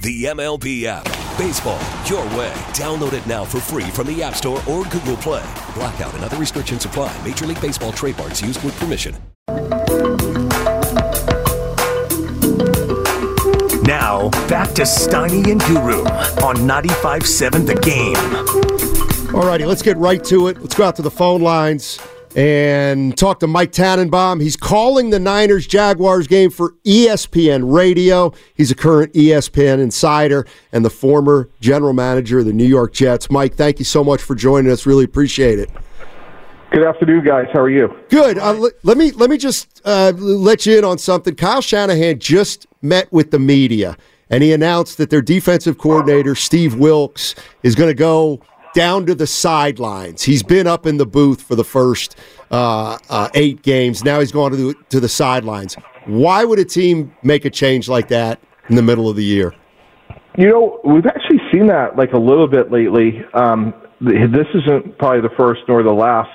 The MLB app. Baseball, your way. Download it now for free from the App Store or Google Play. Blackout and other restrictions apply. Major League Baseball trademarks used with permission. Now, back to Steiny and Guru on 95.7 The Game. All righty, let's get right to it. Let's go out to the phone lines and talk to Mike Tannenbaum. He's calling the Niners Jaguars game for ESPN Radio. He's a current ESPN insider and the former general manager of the New York Jets. Mike, thank you so much for joining us. Really appreciate it. Good afternoon, guys. How are you? Good. Uh, l- let me let me just uh, let you in on something. Kyle Shanahan just met with the media, and he announced that their defensive coordinator Steve Wilks is going to go down to the sidelines. He's been up in the booth for the first uh, uh, eight games. Now he's going to the, to the sidelines. Why would a team make a change like that in the middle of the year? You know, we've actually seen that like a little bit lately. Um, this isn't probably the first nor the last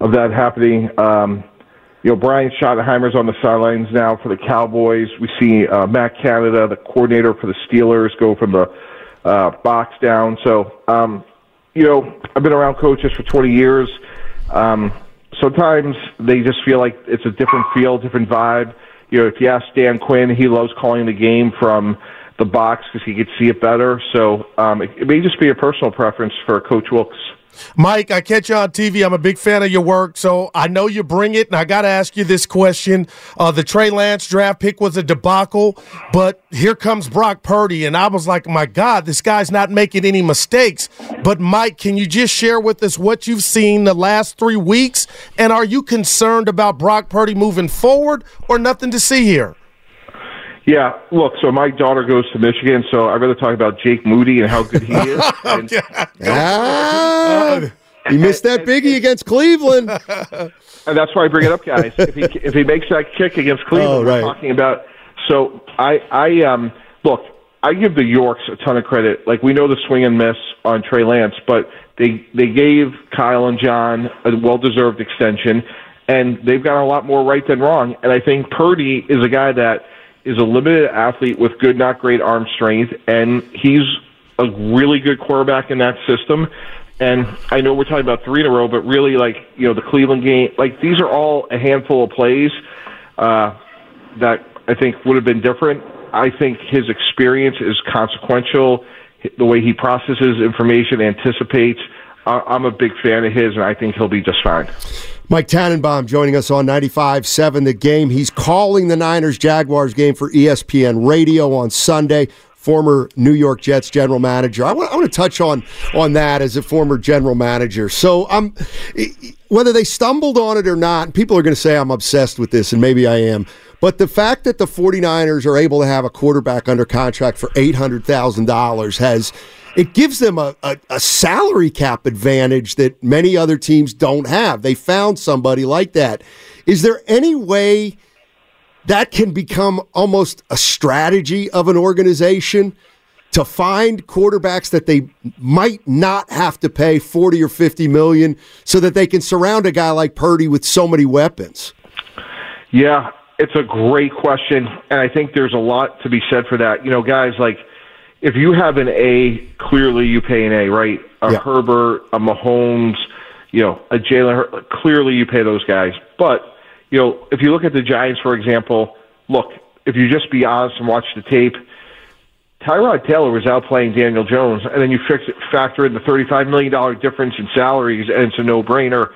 of that happening. Um, you know, Brian Schottenheimer's on the sidelines now for the Cowboys. We see uh, Matt Canada, the coordinator for the Steelers, go from the uh, box down. So, um, you know, I've been around coaches for 20 years. Um, sometimes they just feel like it's a different feel, different vibe. You know, if you ask Dan Quinn, he loves calling the game from the box because he could see it better. So um, it, it may just be a personal preference for Coach Wilks. Mike, I catch you on TV. I'm a big fan of your work, so I know you bring it, and I got to ask you this question. Uh, the Trey Lance draft pick was a debacle, but here comes Brock Purdy, and I was like, my God, this guy's not making any mistakes. But, Mike, can you just share with us what you've seen the last three weeks, and are you concerned about Brock Purdy moving forward, or nothing to see here? Yeah, look, so my daughter goes to Michigan, so I'd rather talk about Jake Moody and how good he is. And, ah, you missed that biggie against Cleveland. and that's why I bring it up, guys. If he if he makes that kick against Cleveland, Oh, right. we're talking about. So I I um look, I give the Yorks a ton of credit. Like we know the swing and miss on Trey Lance, but they they gave Kyle and John a well deserved extension, and they've got a lot more right than wrong. And I think Purdy is a guy that is a limited athlete with good, not great arm strength, and he's a really good quarterback in that system. And I know we're talking about three in a row, but really, like you know, the Cleveland game, like these are all a handful of plays uh, that I think would have been different. I think his experience is consequential. The way he processes information, anticipates. I'm a big fan of his, and I think he'll be just fine. Mike Tannenbaum joining us on 95.7 The Game. He's calling the Niners Jaguars game for ESPN Radio on Sunday. Former New York Jets general manager. I want, I want to touch on on that as a former general manager. So, um, whether they stumbled on it or not, people are going to say I'm obsessed with this, and maybe I am. But the fact that the 49ers are able to have a quarterback under contract for $800,000 has it gives them a, a, a salary cap advantage that many other teams don't have. They found somebody like that. Is there any way that can become almost a strategy of an organization to find quarterbacks that they might not have to pay 40 or 50 million so that they can surround a guy like Purdy with so many weapons? Yeah, it's a great question, and I think there's a lot to be said for that. You know, guys, like if you have an A, clearly you pay an A, right? A Yeah. Herbert, a Mahomes, you know, a Jalen. Hur- Clearly, you pay those guys. But you know, if you look at the Giants, for example, look, if you just be honest and watch the tape, Tyrod Taylor was outplaying Daniel Jones, and then you fix it, factor in the thirty-five million dollar difference in salaries, and it's a no-brainer.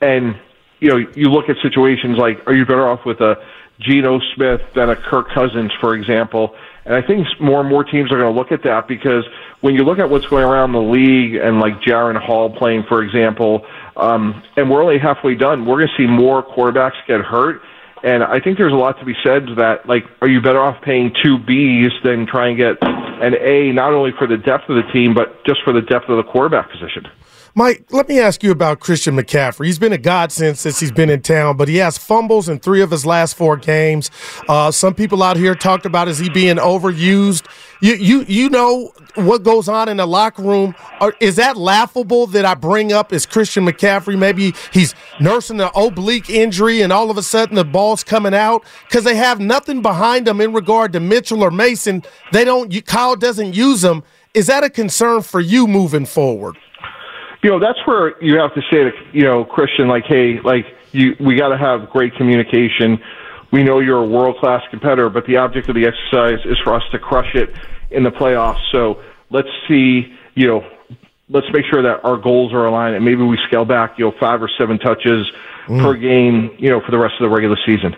And you know, you look at situations like, are you better off with a Geno Smith than a Kirk Cousins, for example? And I think more and more teams are going to look at that because when you look at what's going around the league and like Jaron Hall playing, for example, um, and we're only halfway done, we're going to see more quarterbacks get hurt. And I think there's a lot to be said to that. Like, are you better off paying two Bs than trying to get an A, not only for the depth of the team, but just for the depth of the quarterback position? Mike, let me ask you about Christian McCaffrey. He's been a godsend since he's been in town, but he has fumbles in three of his last four games. Uh, some people out here talked about is he being overused. You you you know what goes on in the locker room? Is that laughable that I bring up is Christian McCaffrey? Maybe he's nursing an oblique injury, and all of a sudden the ball's coming out because they have nothing behind them in regard to Mitchell or Mason. They don't. Kyle doesn't use them. Is that a concern for you moving forward? You know that's where you have to say to you know Christian like hey like you we got to have great communication. We know you're a world class competitor, but the object of the exercise is for us to crush it in the playoffs. So let's see you know let's make sure that our goals are aligned and maybe we scale back you know five or seven touches mm. per game you know for the rest of the regular season.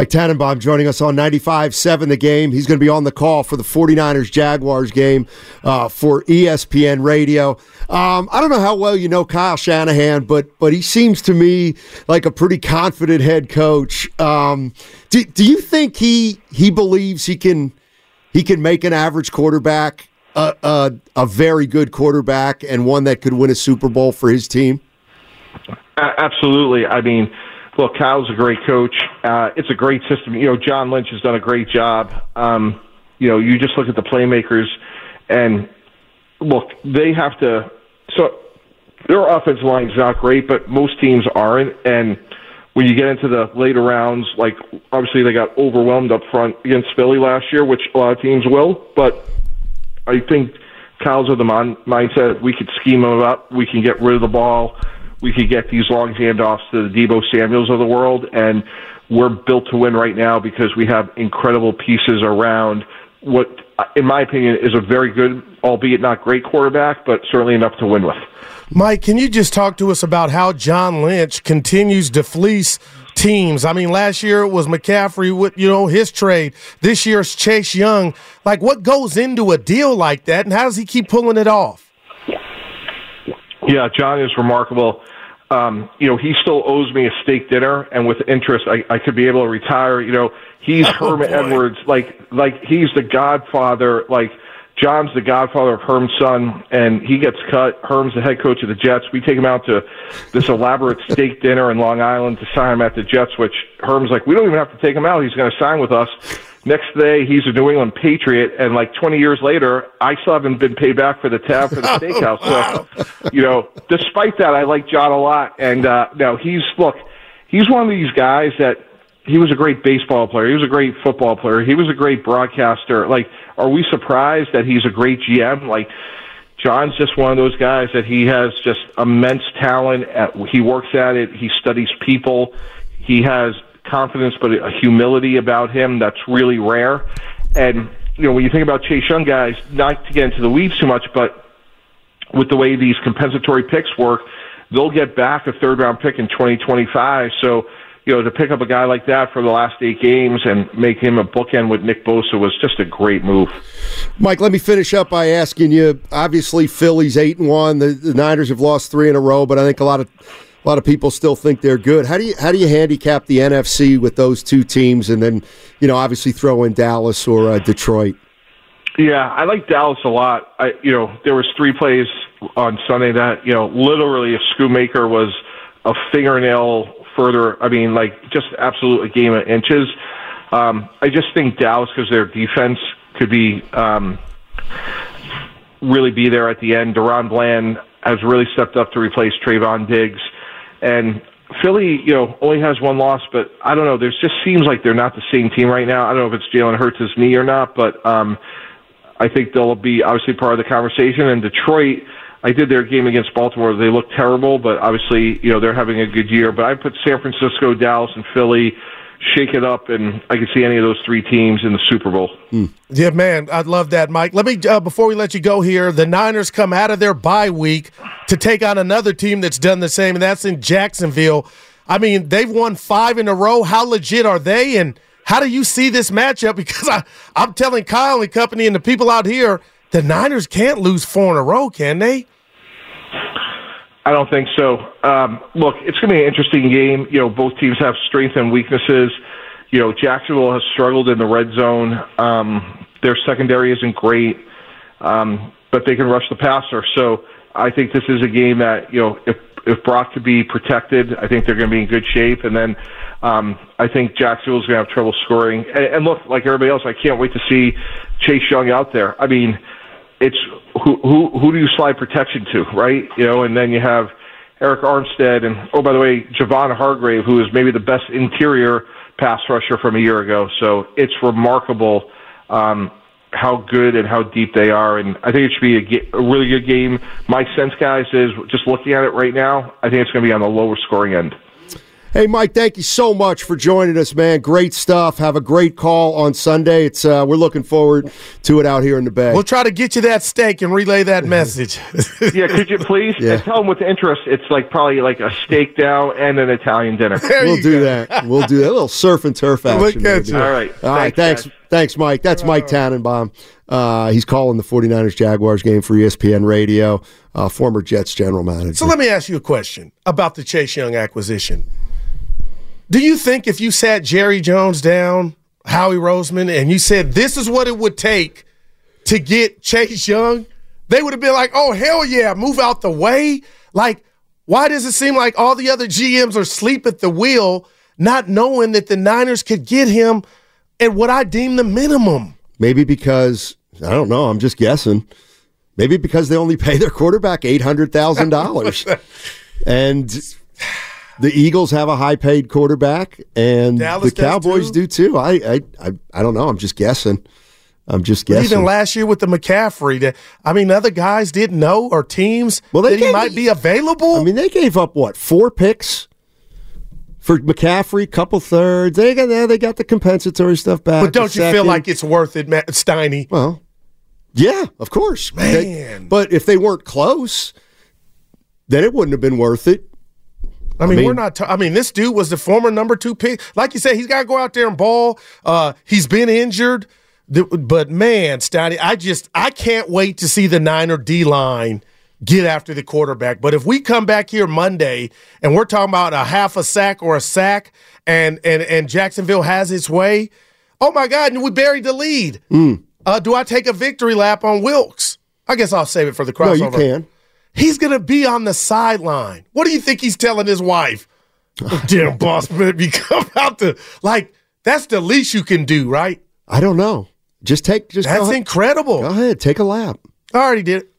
Mike Tannenbaum joining us on 95.7 The Game. He's going to be on the call for the 49ers Jaguars game uh, for ESPN Radio. Um, I don't know how well you know Kyle Shanahan, but but he seems to me like a pretty confident head coach. Um, do, do you think he he believes he can he can make an average quarterback a, a, a very good quarterback and one that could win a Super Bowl for his team? Absolutely. I mean look, Kyle's a great coach. Uh, it's a great system. You know, John Lynch has done a great job. Um, you know, you just look at the playmakers, and look, they have to. So their offensive line is not great, but most teams aren't. And when you get into the later rounds, like obviously they got overwhelmed up front against Philly last year, which a lot of teams will. But I think Kyle's of the mon- mindset we could scheme them up, we can get rid of the ball we could get these long handoffs to the Debo Samuels of the world, and we're built to win right now because we have incredible pieces around what, in my opinion, is a very good, albeit not great quarterback, but certainly enough to win with. Mike, can you just talk to us about how John Lynch continues to fleece teams? I mean, last year it was McCaffrey with, you know, his trade. This year's Chase Young. Like, what goes into a deal like that, and how does he keep pulling it off? Yeah, John is remarkable um, you know, he still owes me a steak dinner, and with interest, I, I could be able to retire. You know, he's oh, Herm Edwards, like like he's the Godfather. Like John's the Godfather of Herm's son, and he gets cut. Herm's the head coach of the Jets. We take him out to this elaborate steak dinner in Long Island to sign him at the Jets. Which Herm's like, we don't even have to take him out. He's going to sign with us. Next day, he's a New England Patriot, and like 20 years later, I still haven't been paid back for the tab for the steakhouse. So, you know, despite that, I like John a lot. And uh, now he's look, he's one of these guys that he was a great baseball player. He was a great football player. He was a great broadcaster. Like, are we surprised that he's a great GM? Like, John's just one of those guys that he has just immense talent. At, he works at it. He studies people. He has confidence, but a humility about him that's really rare. And you know, when you think about Chase Young guys, not to get into the weeds too much, but with the way these compensatory picks work, they'll get back a third round pick in 2025. So, you know, to pick up a guy like that for the last eight games and make him a bookend with Nick Bosa was just a great move. Mike, let me finish up by asking you. Obviously, Philly's eight and one. The, the Niners have lost three in a row, but I think a lot of a lot of people still think they're good. How do you how do you handicap the NFC with those two teams, and then you know obviously throw in Dallas or uh, Detroit? Yeah, I like Dallas a lot. I you know there was three plays on Sunday that you know literally if Schoonmaker was a fingernail further, I mean like just absolute a game of inches. Um, I just think Dallas because their defense could be um, really be there at the end. DaRon Bland has really stepped up to replace Trevon Diggs. And Philly, you know, only has one loss, but I don't know. There just seems like they're not the same team right now. I don't know if it's Jalen Hurts' knee or not, but um, I think they'll be obviously part of the conversation. And Detroit, I did their game against Baltimore. They look terrible, but obviously, you know, they're having a good year. But I put San Francisco, Dallas, and Philly shake it up, and I can see any of those three teams in the Super Bowl. Mm. Yeah, man, I'd love that, Mike. Let me uh, before we let you go here. The Niners come out of their bye week to take on another team that's done the same, and that's in Jacksonville. I mean, they've won five in a row. How legit are they? And how do you see this matchup? Because I, I'm telling Kyle and company and the people out here, the Niners can't lose four in a row, can they? I don't think so. Um, look, it's going to be an interesting game. You know, both teams have strengths and weaknesses. You know, Jacksonville has struggled in the red zone. Um, their secondary isn't great, um, but they can rush the passer. So I think this is a game that you know if if Brock could be protected, I think they're going to be in good shape. And then um, I think Jacksonville's going to have trouble scoring. And, and look, like everybody else, I can't wait to see Chase Young out there. I mean, it's who who who do you slide protection to, right? You know, and then you have Arik Armstead and oh by the way, Javon Hargrave, who is maybe the best interior pass rusher from a year ago. So it's remarkable. Um, how good and how deep they are. And I think it should be a, a really good game. My sense, guys, is just looking at it right now, I think it's going to be on the lower scoring end. Hey, Mike, thank you so much for joining us, man. Great stuff. Have a great call on Sunday. It's uh, we're looking forward to it out here in the Bay. We'll try to get you that steak and relay that message. yeah, could you please? Yeah. Tell them with interest, it's like probably like a steak down and an Italian dinner. There we'll do go. that. We'll do that. A little surf and turf action. Look at you. All right. All right. Thanks. Thanks, thanks Mike. That's Mike Tannenbaum. Uh, he's calling the 49ers Jaguars game for ESPN Radio, uh, former Jets general manager. So let me ask you a question about the Chase Young acquisition. Do you think if you sat Jerry Jones down, Howie Roseman, and you said this is what it would take to get Chase Young, they would have been like, oh, hell yeah, move out the way? Like, why does it seem like all the other GMs are asleep at the wheel, not knowing that the Niners could get him at what I deem the minimum? Maybe because, I don't know, I'm just guessing. Maybe because they only pay their quarterback $800,000. and the Eagles have a high paid quarterback, and Dallas the Cowboys too. do too. I, I, I, I don't know. I'm just guessing. I'm just guessing. But even last year with the McCaffrey, that I mean, other guys didn't know or teams well, they that he might be available. I mean, they gave up what four picks for McCaffrey, couple thirds. They got they got the compensatory stuff back. But don't you second. feel like it's worth it, Matt Steiny? Well, yeah, of course, man. They, but if they weren't close, then it wouldn't have been worth it. I mean, I mean, we're not. T- I mean, this dude was the former number two pick. Like you said, he's got to go out there and ball. Uh, he's been injured, but man, Stouty, I just I can't wait to see the Niner D line get after the quarterback. But if we come back here Monday and we're talking about a half a sack or a sack, and and and Jacksonville has its way, oh my God, and we buried the lead. Mm. Uh, do I take a victory lap on Wilks? I guess I'll save it for the crossover. No, you can. He's going to be on the sideline. What do you think he's telling his wife? Oh, damn, boss, me come out to like that's the least you can do, right? I don't know. Just take. Just that's incredible. Go ahead, take a lap. I already did it.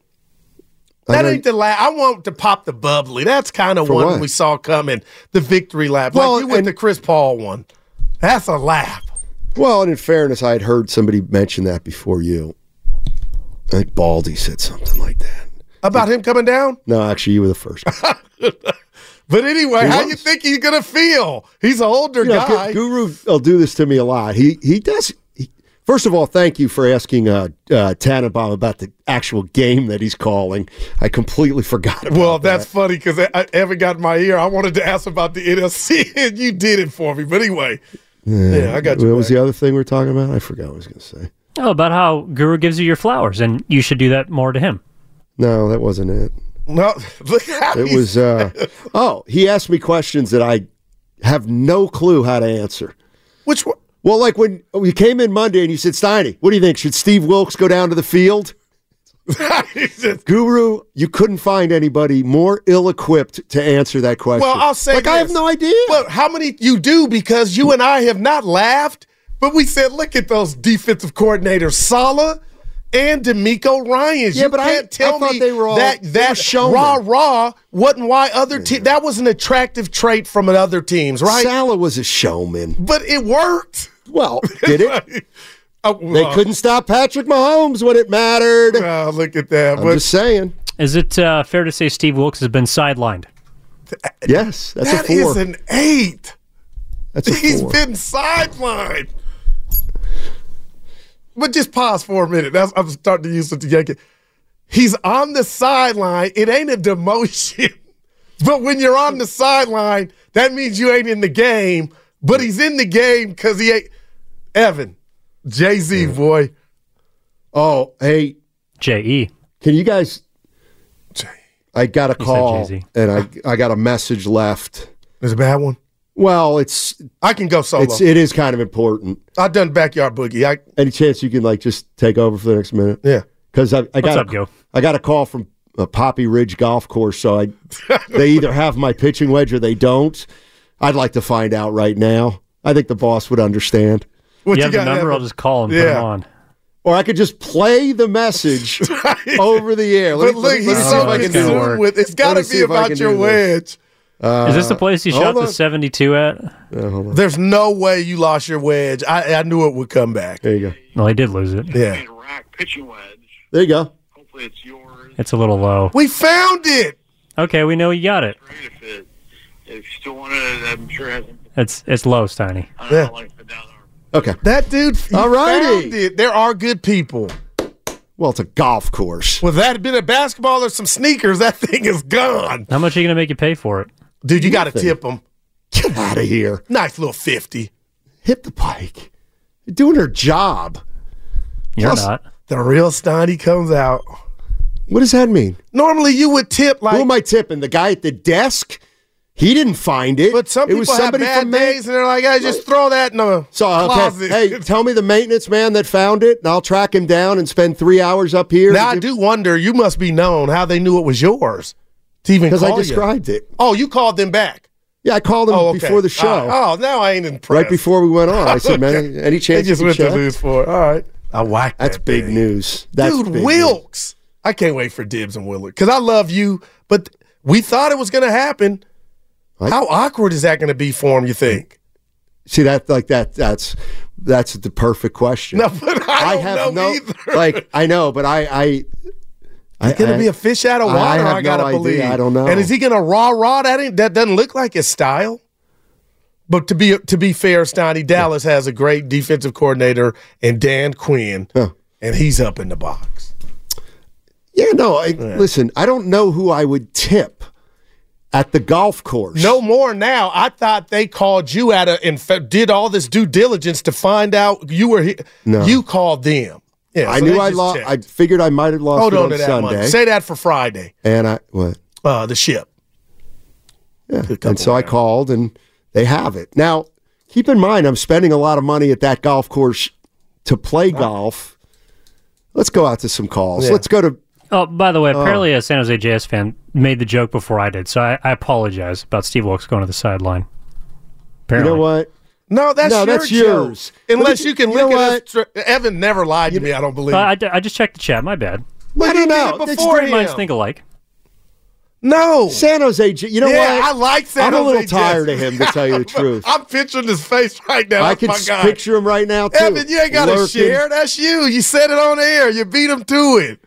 That ain't the lap. I want to pop the bubbly. That's kind of one what? we saw coming. The victory lap. Well, like you went the Chris Paul one. That's a lap. Well, and in fairness, I had heard somebody mention that before you. I think Baldy said something like that. About him coming down? No, actually, you were the first. but anyway, he how was. you think he's going to feel? He's an older you know, guy. Guru will do this to me a lot. He he does. He, first of all, thank you for asking uh, uh, Tannenbaum about the actual game that he's calling. I completely forgot about Well, that's that. funny because I, haven't got in my ear. I wanted to ask about the NFC, and you did it for me. But anyway, yeah, yeah I got you. What back. was the other thing we are talking about? I forgot what I was going to say. Oh, about how Guru gives you your flowers, and you should do that more to him. No, that wasn't it. No, look how it was. Uh, oh, he asked me questions that I have no clue how to answer. Which one? Well, like when you came in Monday and you said, Steiny, what do you think? Should Steve Wilks go down to the field? Guru, you couldn't find anybody more ill-equipped to answer that question. Well, I'll say like this. I have no idea. Well, how many you do because you and I have not laughed, but we said, look at those defensive coordinators, Saleh and DeMeco Ryans. Yeah, you but can't I, tell I me they were all, that that raw raw wasn't why other te- that was an attractive trait from other teams, right? Saleh was a showman, but it worked. Well, did it? oh, well, they couldn't stop Patrick Mahomes when it mattered. Oh, look at that! I'm but, just saying. Is it uh, fair to say Steve Wilks has been sidelined? Yes, that's that a four. That is an eight. That's a He's four. been sidelined. But just pause for a minute. That's, I'm starting to use it to Yankee. He's on the sideline. It ain't a demotion. but when you're on the sideline, that means you ain't in the game. But he's in the game because he ain't. Evan, Jay Z, boy. Oh, hey. J E. Can you guys. J. I got a call and I, I got a message left. There's a bad one? Well, it's I can go solo. It's, it is kind of important. I've done backyard boogie. I, Any chance you can like just take over for the next minute? Yeah, because I, I got up, a, I got a call from a Poppy Ridge golf course, so I they either have my pitching wedge or they don't. I'd like to find out right now. I think the boss would understand. What you have the got, number. Evan? I'll just call and put Yeah. him on. Or I could just play the message over the air. Let But me- look, let me- he's let me see so if I can do gonna it. consumed work. with it's got to be about your wedge. this. Wedge. Is this uh, the place you shot hold the 72 at? There's no way you lost your wedge. I, I knew it would come back. There you go. Well, he did lose it. Yeah, rack pitching wedge. There you go. Hopefully it's yours. It's a little low. we found it. Okay, we know you got it. If it if you still want it, I'm sure it hasn't. It's it's low, Steiny. I don't Yeah. know, like the down. Okay. That dude. he All righty. found it. There are good people. Well, it's a golf course. With that had been a basketball or some sneakers, that thing is gone. How much are you gonna make you pay for it? Dude, you got to tip them. Get out of here. Nice little fifty. Hit the pike. You're doing her job. You're Plus- not. The real Steiny comes out. What does that mean? Normally, you would tip like, Who am I tipping? The guy at the desk? He didn't find it. but some it people was have somebody bad from days, and they're like, "I just throw that in the So okay, closet." hey, tell me the maintenance man that found it, and I'll track him down and spend three hours up here. now I do wonder. You must be known how they knew it was yours to even because I you. described it. Oh, you called them back. Yeah, I called him Oh, okay. before the ah, show, All right. Oh, now I ain't impressed. right before we went on. I said, "Man, Okay. any They chance just you went can to lose for. All right. I whacked That's that big thing. news. That's Dude, big Wilks. I can't wait for Dibs and Willard because I love you, but we thought it was going to happen. I- How awkward is that going to be for him? You think? See that like that? That's that's the perfect question. No, but I, don't have know no either. like. I know, but I I. I Going to be a fish out of I water. have I, gotta no idea. believe. I don't know. And is he going to raw raw? That ain't, that doesn't look like his style. But to be to be fair, Steiny Dallas has a great defensive coordinator and Dan Quinn, Huh. and he's up in the box. Yeah, no. I, Listen, I don't know who I would tip at the golf course. No more now. I thought they called you out a and did all this due diligence to find out you were. No. You called them. Yeah, I so knew I lost. I figured I might have lost Hold it on on to that Sunday, money. Say that for Friday. and I what? Uh, the ship. Yeah. And so I called, and they have it now. Keep in mind, I'm spending a lot of money at that golf course to play golf. Let's go out to some calls. Yeah. Let's go to. Oh, by the way, apparently a San Jose Jazz fan made the joke before I did, so I, I apologize about Steve Wilks going to the sideline. Apparently. You know what? No, that's No, your that's joke. yours. Unless But you can you know look at us. Evan never lied to me. I don't believe. Uh, I, d- I just checked the chat. My bad. but I you don't know. It's before Great minds think alike. No. San Jose. J- You know yeah, what? I like San Jose. I'm a Jose little tired Jazz. of him, to tell you the truth. I'm picturing his face right now. I That's can my picture him right now too. Evan, you ain't got to lurking. share. That's you. You said it on air. You beat him to it.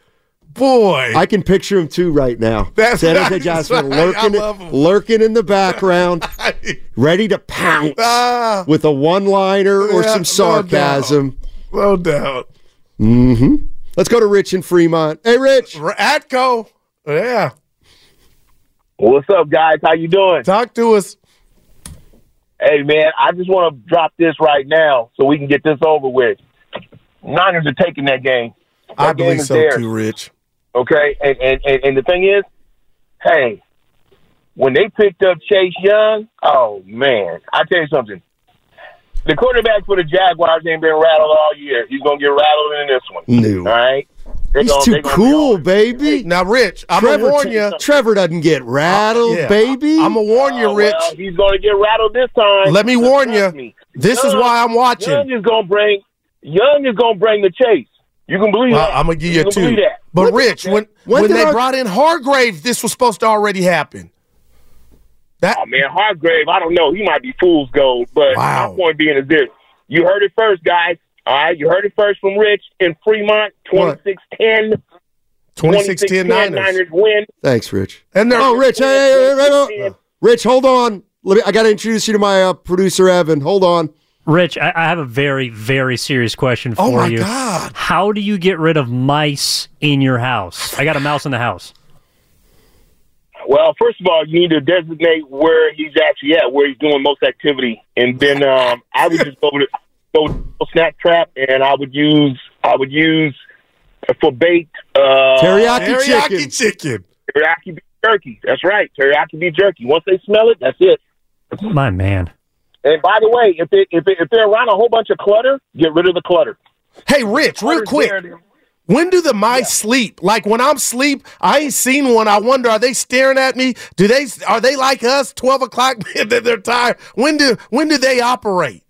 Boy. I can picture him too right now. That's San Jose right. Jazz That's fan right. I lurking, love him. lurking in the background, ready to pounce Ah. with a one-liner or Yeah, some no sarcasm. no doubt. Mm-hmm. Let's go to Rich in Fremont. Hey, Rich. R- Atco. Yeah. What's up, guys? How you doing? Talk to us. Hey, man, I just want to drop this right now so we can get this over with. Niners are taking that game. I game believe so theirs, too, Rich. Okay, and, and and and the thing is, hey, when they picked up Chase Young, oh man, I tell you something. The quarterback for the Jaguars ain't been rattled all year. He's gonna get rattled in this one. No. All right. They He's gonna- too they gonna be cool, baby. Now, Rich, I'm Trevor, gonna warn you. Trevor doesn't get uh, rattled, Yeah. baby. I'm gonna warn you, Oh, Rich. well, he's gonna get rattled this time. Let me warn you. me, This is why I'm watching. Young is gonna bring Young is gonna bring the chase. You can believe Well, that. I'm gonna give you, can two. believe that. But Rich, when when when, they our- brought in Hargrave, this was supposed to already happen. That Oh man, Hargrave, I don't know. He might be fool's gold, but Wow. my point being is this: you heard it first, guys. All right, you heard it first from Rich in Fremont, What? 26-10. 26-10 Niners. win. Thanks, Rich. And they're Oh, Rich, hey, hey, hey, hey, hey, Rich, hold on. Let me. I got to introduce you to my uh, producer, Evan. Hold on. Rich, I, I have a very, very serious question for Oh my you. God. How do you get rid of mice in your house? I got a mouse in the house. Well, first of all, you need to designate where he's actually at, where he's doing most activity, and then um, I would just go to go to snack trap, and I would use I would use for bait uh, Teriyaki, teriyaki chicken. chicken. teriyaki beef jerky. That's right, teriyaki beef jerky. Once they smell it, that's it. My man. And by the way, if they if, they, if they're around a whole bunch of clutter, get rid of the clutter. Hey, Rich, real quick. When do the mice sleep? Like when I'm sleep, I ain't seen one. I wonder, are they staring at me? Do they are they like us? Twelve o'clock, they're tired. When do when do they operate?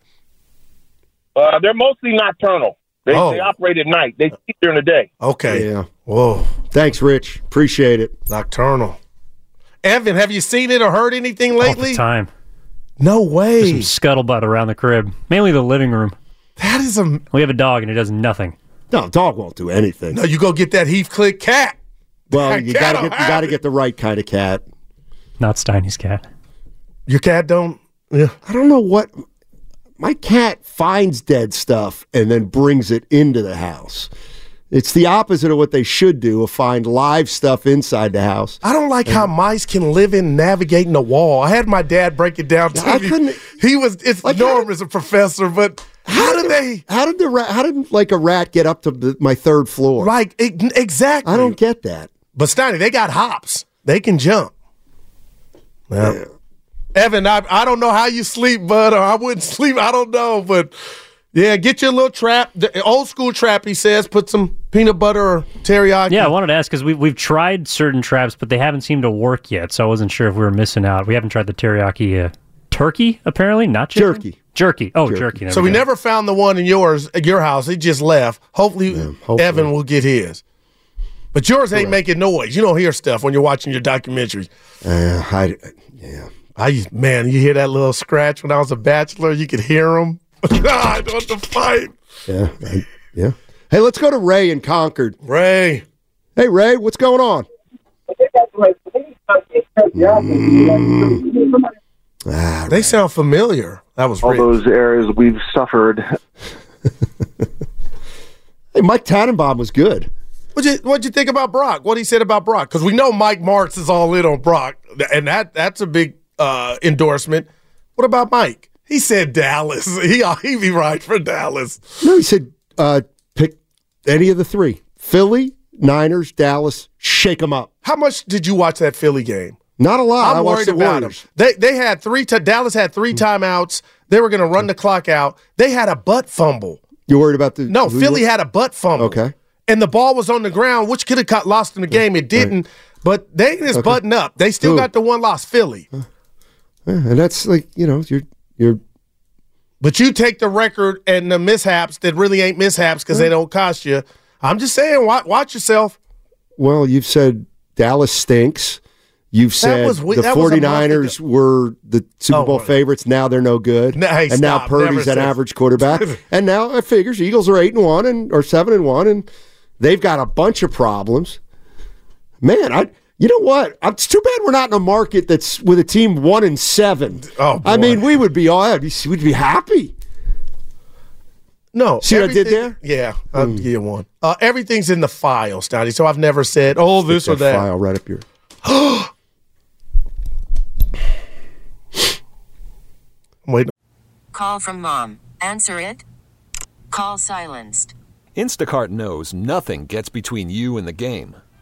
Uh, they're mostly nocturnal. They, Oh. they operate at night. They sleep during the day. Okay. Yeah. Whoa. Thanks, Rich. Appreciate it. Nocturnal. Evan, have you seen it or heard anything All the lately? time. No way. Some scuttlebutt around the crib, mainly the living room. That is a We have a dog and it does nothing. No, dog won't do anything. no. You go get that Heathcliff cat. Well, you Cat gotta get you gotta it. get the right kind of cat. Not Steiny's cat. Your cat don't. Yeah. I don't know what my cat finds dead stuff and then brings it into the house. It's the opposite of what they should do, of find live stuff inside the house. I don't like how mice can live in navigating the wall. I had my dad break it down to I me. couldn't- He was. It's Like, Norm how- is a professor, but how do they? How did the rat? How did like a rat get up to the, my third floor? Like exactly. I don't get that. But Steiny, they got hops. They can jump. Yeah. Evan, I, I don't know how you sleep, bud, or I wouldn't sleep. I don't know, but yeah, get your little trap, the old school trap. He says, put some peanut butter or teriyaki. Yeah, I wanted to ask because we've, we've tried certain traps, but they haven't seemed to work yet. So I wasn't sure if we were missing out. We haven't tried the teriyaki uh, turkey, apparently, not chicken? Jerky. Jerky. Oh, jerky. there So we go. never found the one in yours, at your house. It just left. Hopefully, hopefully. Evan will get his. But yours ain't making noise. You don't hear stuff when you're watching your documentaries. Uh, I, yeah. I man, you hear that little scratch when I was a bachelor? You could hear them. I don't want to fight. Yeah. I- yeah. Hey, let's go to Ray in Concord. Ray. Hey, Ray, what's going on? Ah, They sound familiar. That was all Rick. those areas we've suffered. hey, Mike Tannenbaum was good. What'd you What'd you think about Brock? What he said about Brock? Because we know Mike Martz is all in on Brock, and that that's a big uh, endorsement. What about Mike? He said Dallas. He he be right for Dallas. No, he said uh, pick any of the three: Philly, Niners, Dallas. Shake them up. How much did you watch that Philly game? Not a lot. I I'm watched worried the about them. They they had three. T- Dallas had three mm. timeouts. They were going to run the clock out. They had a butt fumble. You worried about the? No, Philly had a butt fumble. Okay. And the ball was on the ground, which could have got lost in the game. It didn't. But they just button up. They still got the one loss, Philly. Uh, yeah, and that's like you know you're you're But you take the record and the mishaps that really ain't mishaps because they mm-hmm. don't cost you. I'm just saying, watch, watch yourself. well. You've said Dallas stinks. You've said was we- the that was 49ers were the Super Oh, Bowl favorites. Now they're no good. No, hey, and now stop. Purdy's Never an average quarterback. and now it figures Eagles are eight and one and or seven and one, and they've got a bunch of problems. Man, I. You know what? It's too bad we're not in a market that's with a team one and seven. Oh, I mean, we would be all we'd be happy. No. See what I did everything- there? Yeah, I'll give you one. Uh, everything's in the file, Stotty. So I've never said, oh, this or That that. file right up your. Wait. Call from mom. Answer it. Call silenced. Instacart knows nothing gets between you and the game.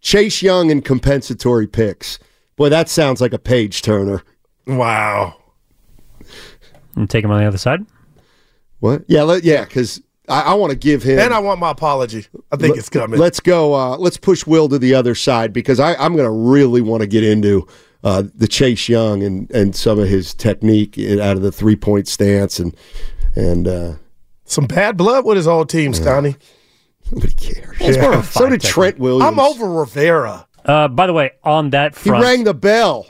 Chase Young and compensatory picks. Boy, that sounds like a page turner. Wow. And take him on the other side. What? Yeah, let, yeah, because I, I want to give him. And I want my apology. I think it's coming. Let's go. Uh, let's push Will to the other side because I, I'm going to really want to get into uh, the Chase Young and, and some of his technique out of the three point stance and and uh, Some bad blood with his old team, Stoney. Nobody cares. It's more of a So did fight Trent Williams. I'm over Rivera. Uh, by the way, on that He rang the bell.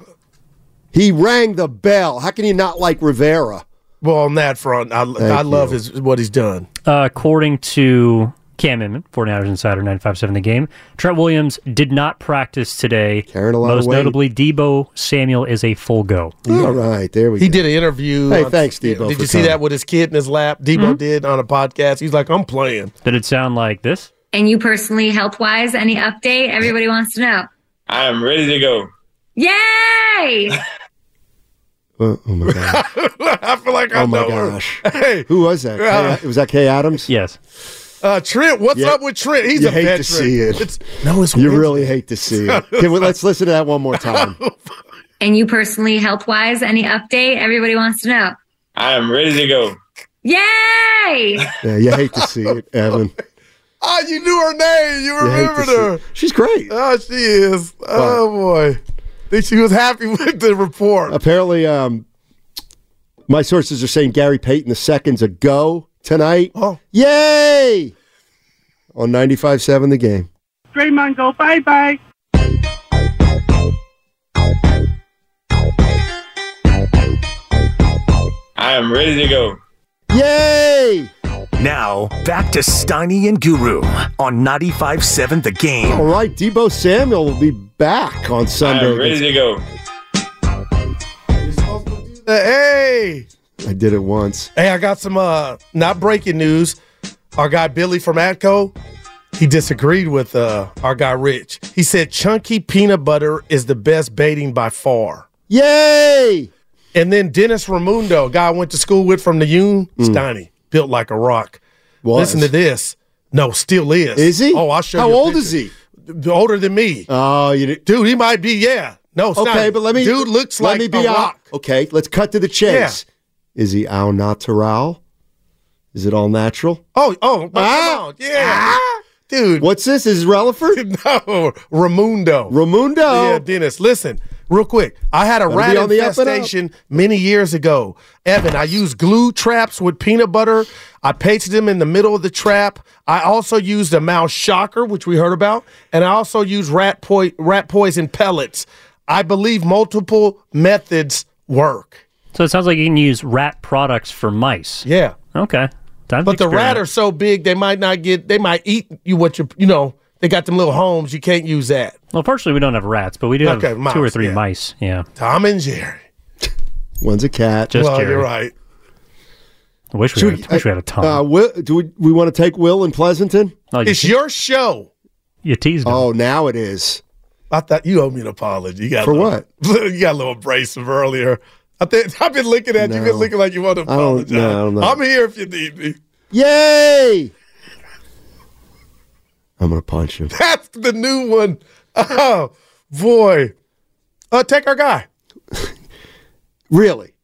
He rang the bell. How can you not like Rivera? Well, on that front, I, I love his what he's done. Uh, according to Cam Inman, 49ers Insider 95.7 The Game, Trent Williams did not practice today. Carrying a lot Most weight. notably, Debo Samuel is a full go. All right, there we He go. He did an interview. Hey, on- thanks, Debo, Did you see coming. that with his kid in his lap? Debo Mm-hmm. did on a podcast. He's like, I'm playing. Did it sound like this? And you personally, health wise, any update? Everybody wants to know. I am ready to go. Yay! Oh, oh my god! I feel like I Oh my know her. gosh! Hey, Who was that? Uh, Kay- was that Kay Adams? Yes. Uh, Trent, what's Yeah. up with Trent? He's you a hate veteran. to see it. It's, no, it's you Wednesday. really hate to see it. Okay, well, let's listen to that one more time. And you personally, health wise, any update? Everybody wants to know. I am ready to go. Yay! Yeah, you hate to see it, Evan. Oh, you knew her name. You You hate to remembered see her. She's great. Oh, she is. Oh boy. Think she was happy with the report. Apparently, um, my sources are saying Gary Payton the second's a go tonight. Oh, yay! On 95.7 the game. Draymond go bye bye. I am ready to go. Yay! Now, back to Steiny and Guru on 95.7 The Game. All right, Debo Samuel will be back on I Sunday. am ready to go. Hey. I did it once. Hey, I got some uh not breaking news. Our guy Billy from Atco, he disagreed with uh our guy Rich. He said chunky peanut butter is the best baiting by far. Yay! And then Dennis Ramundo, guy I went to school with from the Union, Steiny, built like a rock. Was. Listen to this. No, still is. Is he? Oh, I'll show How you. a old is he? Older than me. Oh, you did. Dude, he might be, yeah. No. Okay, but let me. Dude looks let like me be a rock. Okay, let's cut to the chase. Is he au natural? Is it all natural? Oh, oh, Ah. Yeah. Dude. What's this? Is Relaford? No, Ramundo. Ramundo. Yeah, Dennis. Listen, real quick. I had a Gotta rat be on the up infestation many years ago. Evan, I used glue traps with peanut butter. I pasted them in the middle of the trap. I also used a mouse shocker, which we heard about, and I also used rat po- rat poison pellets. I believe multiple methods work. So it sounds like you can use rat products for mice. Yeah. Okay. Time But the rat are so big they might not get they might eat you what you you know, they got them little homes, you can't use that. Well, fortunately, we don't have rats, but we do Okay, have mouse, two or three yeah. mice. Yeah. Tom and Jerry. One's a cat. Just well, Jerry. you're right. I wish we, Should had, wish we had a ton. Uh, Will, do we, we want to take Will in Pleasanton? oh, you, It's your show. you teased me. Oh, now it is. I thought you owe me an apology. You got For little- what? You got a little abrasive earlier. I think I've been looking at you. You've been looking like you want to I don't- apologize. no, I don't know. I'm here if you need me. Yay! I'm going to punch him. That's the new one. Oh boy. Uh, take our guy. Really?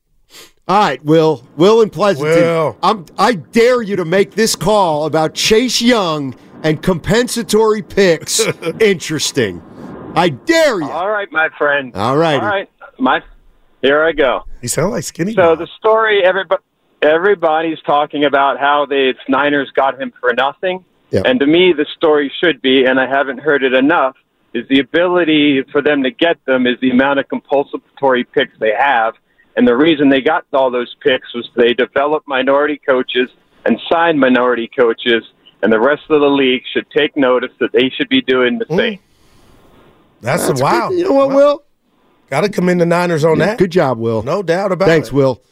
All right, Will. Will and Pleasanton. Will. I'm, I dare you to make this call about Chase Young and compensatory picks interesting. I dare you. All right, my friend. All righty. All right, my. Here I go. You sound like skinny. So Bob. the story, everybody, everybody's talking about how the Niners got him for nothing, Yeah. and to me, the story should be, and I haven't heard it enough, is the ability for them to get them is the amount of compulsory picks they have, and the reason they got all those picks was they developed minority coaches and signed minority coaches, and the rest of the league should take notice that they should be doing the mm. same. That's, That's wow. good. You know what, Will? Got to commend the Niners on Yeah, that. Good job, Will. No doubt about Thanks, it. Thanks, Will.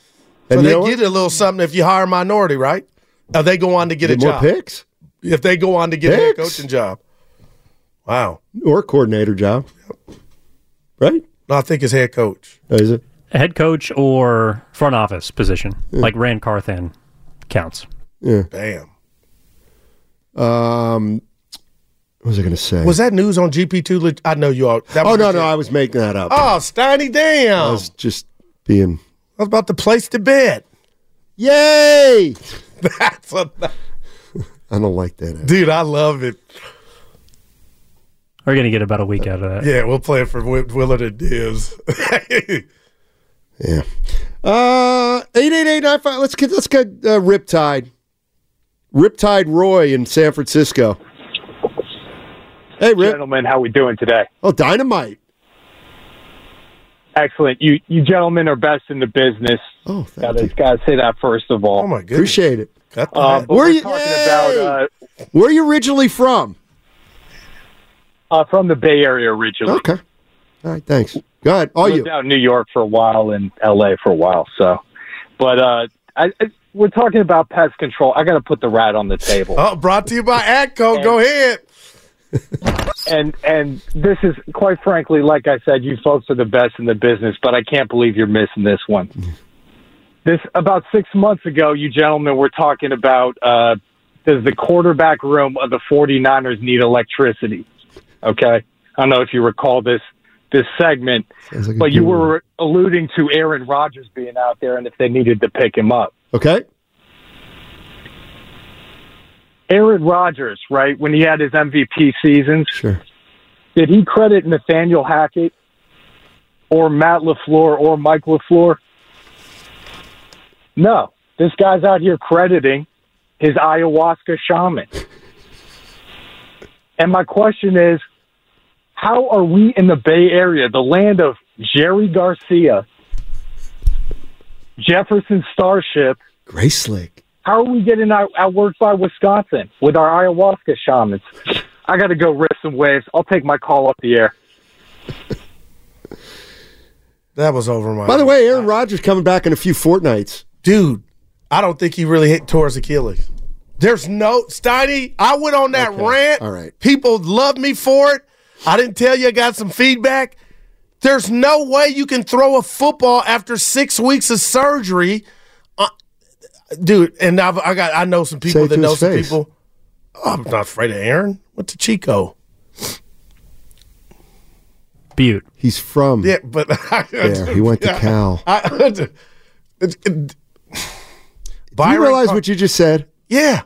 And you they know what? get a little something if you hire a minority, right? Or they go on to get, Get a more job. picks If they go on to get a head coaching job. Wow. or coordinator job. Right? No, I think it's head coach. Oh, Is it? Head coach or front office position, like Ran Carthon counts. Yeah. Damn. Um, what was I going to say? Was that news on GP2? I know you all. That oh, no, no. I was making that up. Oh, Steiny, damn. I was just being. I was about to place the bet. Yay! That's a, I don't like that. dude. I love it. We're gonna get about a week out of that. Yeah, we'll play it for Wi- Willard and Diz. Yeah. Uh, eight eight eight nine five. Let's get let's get uh, Riptide. Riptide Roy in San Francisco. Hey, Rip. Gentlemen, how we doing today? Oh, dynamite. Excellent. You you gentlemen are best in the business. Oh, gotta, gotta say that first of all. Oh my goodness. Appreciate it. Uh, Where we're you- talking about uh, Where are you originally from? uh, from the Bay Area originally. Okay. All right, thanks. Go ahead. All lived you. out in New York for a while and L.A. for a while. So, but uh, I, I, we're talking about pest control. I got to put the rat on the table. Oh, brought to you by Atco. Go ahead. and and this is quite frankly, like I said, you folks are the best in the business, but I can't believe you're missing this one. This about six months ago, you gentlemen were talking about uh, does the quarterback room of the 49ers need electricity? Okay, I don't know if you recall this this segment, like but you good were alluding to Aaron Rodgers being out there and if they needed to pick him up. Okay. Aaron Rodgers, right, when he had his MVP seasons, sure. did he credit Nathaniel Hackett or Matt LaFleur or Mike LaFleur? No. This guy's out here crediting his ayahuasca shaman. And my question is how are we in the Bay Area, the land of Jerry Garcia, Jefferson Starship, Grace Slick? How are we getting out, outworked by Wisconsin with our ayahuasca shamans? I got to go rip some waves. I'll take my call up the air. That was over my. By the way, Aaron Rodgers coming back in a few fortnights. dude, I don't think he really hit towards Achilles. There's no Steiny. I went on that rant. All right. People love me for it. I didn't tell you I got some feedback. There's no way you can throw a football after six weeks of surgery, dude. And I've, I got I know some people Say that know some face. people. Oh, I'm not afraid of Aaron. What's to Chico? Butte. He's from Yeah, but there. He went to Cal. I, Do Byron you realize Car- what you just said? Yeah.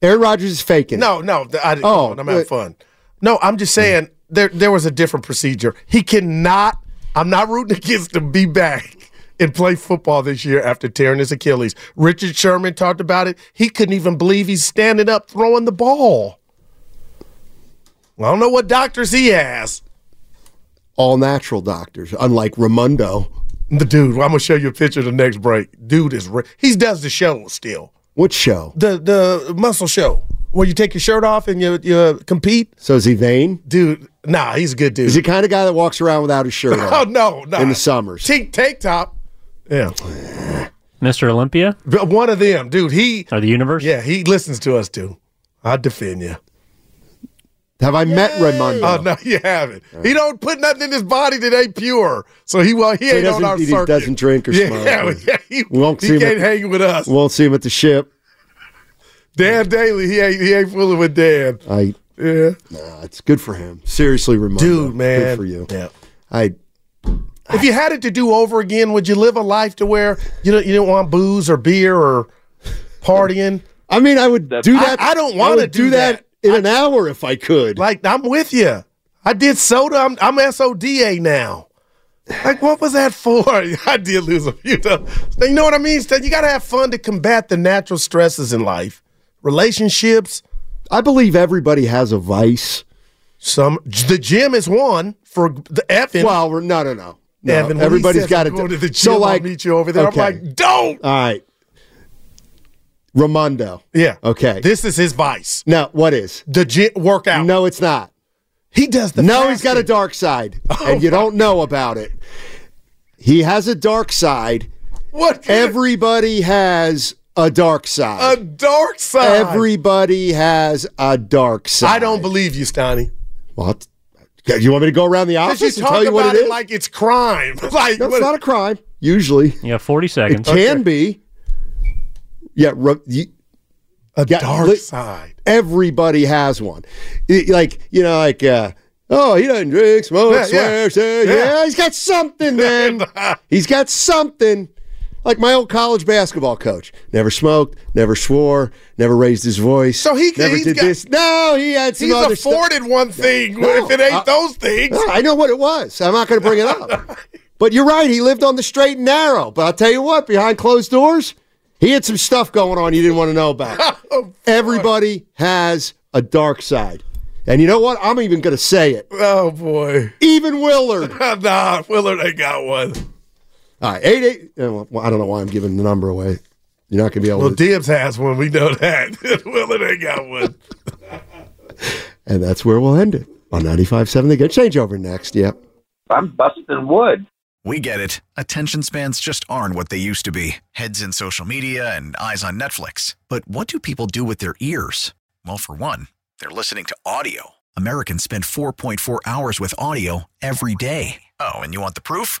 Aaron Rodgers is faking. it. No, no, I didn't. Oh, Oh, I'm having fun. No, I'm just saying there there was a different procedure. He cannot. I'm not rooting against him. Be back and play football this year after tearing his Achilles. Richard Sherman talked about it. He couldn't even believe he's standing up throwing the ball. I don't know what doctors he has. All natural doctors, unlike Ramundo. The dude, I'm gonna show you a picture of the next break. Dude is re- he does the show still. What show? The the muscle show where you take your shirt off and you you uh, compete. So is he vain? Dude, nah, he's a good dude. Is he the kind of guy that walks around without his shirt oh, on? Oh no, no. In the summers. Tank tank top. Yeah. Mr. Olympia? One of them, dude. He Or the universe? yeah, he listens to us too. I defend you. Have I met Ramundo? Oh no, you haven't. He don't put nothing in his body that ain't pure. So he well he So he ain't on doesn't- our he circuit. doesn't drink or yeah, smoke Yeah, or- yeah, he, We won't he see him can't at- hang with us. Won't see him at the ship. Dan Daly, he ain't he ain't fooling with Dan. I Yeah. nah, it's good for him. Seriously, Ramundo. Dude, man. Good for you. Yeah. I If you had it to do over again, would you live a life to where you don't you don't want booze or beer or partying? I mean I would do that. I, I don't want to would do that, in an hour if I could. Like I'm with you. I did soda. I'm, I'm SODA now. Like what was that for? I did lose a few. though. You know what I mean? Stan? You got to have fun to combat the natural stresses in life, relationships. I believe everybody has a vice. Some the gym is one for the Evan. Well, we're, no, no, no. No Evan, everybody's got "I'm it. going to the gym. so I'll like, meet you over there. okay. I'm like, don't. All right. Ramundo. Yeah. Okay. This is his vice. Now, what is? The gym workout. No, it's not. He does the. no, he's got a dark side, Oh, and you don't know about it. He has a dark side. What? Everybody has a dark side. A dark side. Everybody has a dark side. I don't believe you, Stoney. What? You want me to go around the Because office you and talk tell you what about it it is? like it's crime. like That's what- not a crime. Usually, yeah, have 40 it seconds. can be. Yeah, ru- you, a Yeah, dark li- side. everybody has one. I- Like you know, like uh, oh, he doesn't drink, smoke, Yeah, yeah. swears. uh, Yeah. yeah. he's got something. Then he's got something. Like my old college basketball coach, never smoked, never swore, never raised his voice. So he- never he's did got- this. No, he had some He's other afforded one thing. No, if it ain't those things, I know what it was. I'm not going to bring it up. but you're right. He lived on the straight and narrow. But I'll tell you what, behind closed doors, he had some stuff going on you didn't want to know about. Oh, Everybody has a dark side. And you know what? I'm even going to say it. Oh boy, even Willard. nah, Willard ain't got one. All right, eight eight. uh, Well, I don't know why I'm giving the number away. You're not going to be able Well, to. Dibs has one. We know that. Willard ain't got one. and that's where we'll end it on 95.7 The Game. Changeover next. Yep. I'm busting wood. We get it. Attention spans just aren't what they used to be heads in social media and eyes on Netflix. But what do people do with their ears? Well, for one, they're listening to audio. Americans spend 4.4 hours with audio every day. Oh, and you want the proof?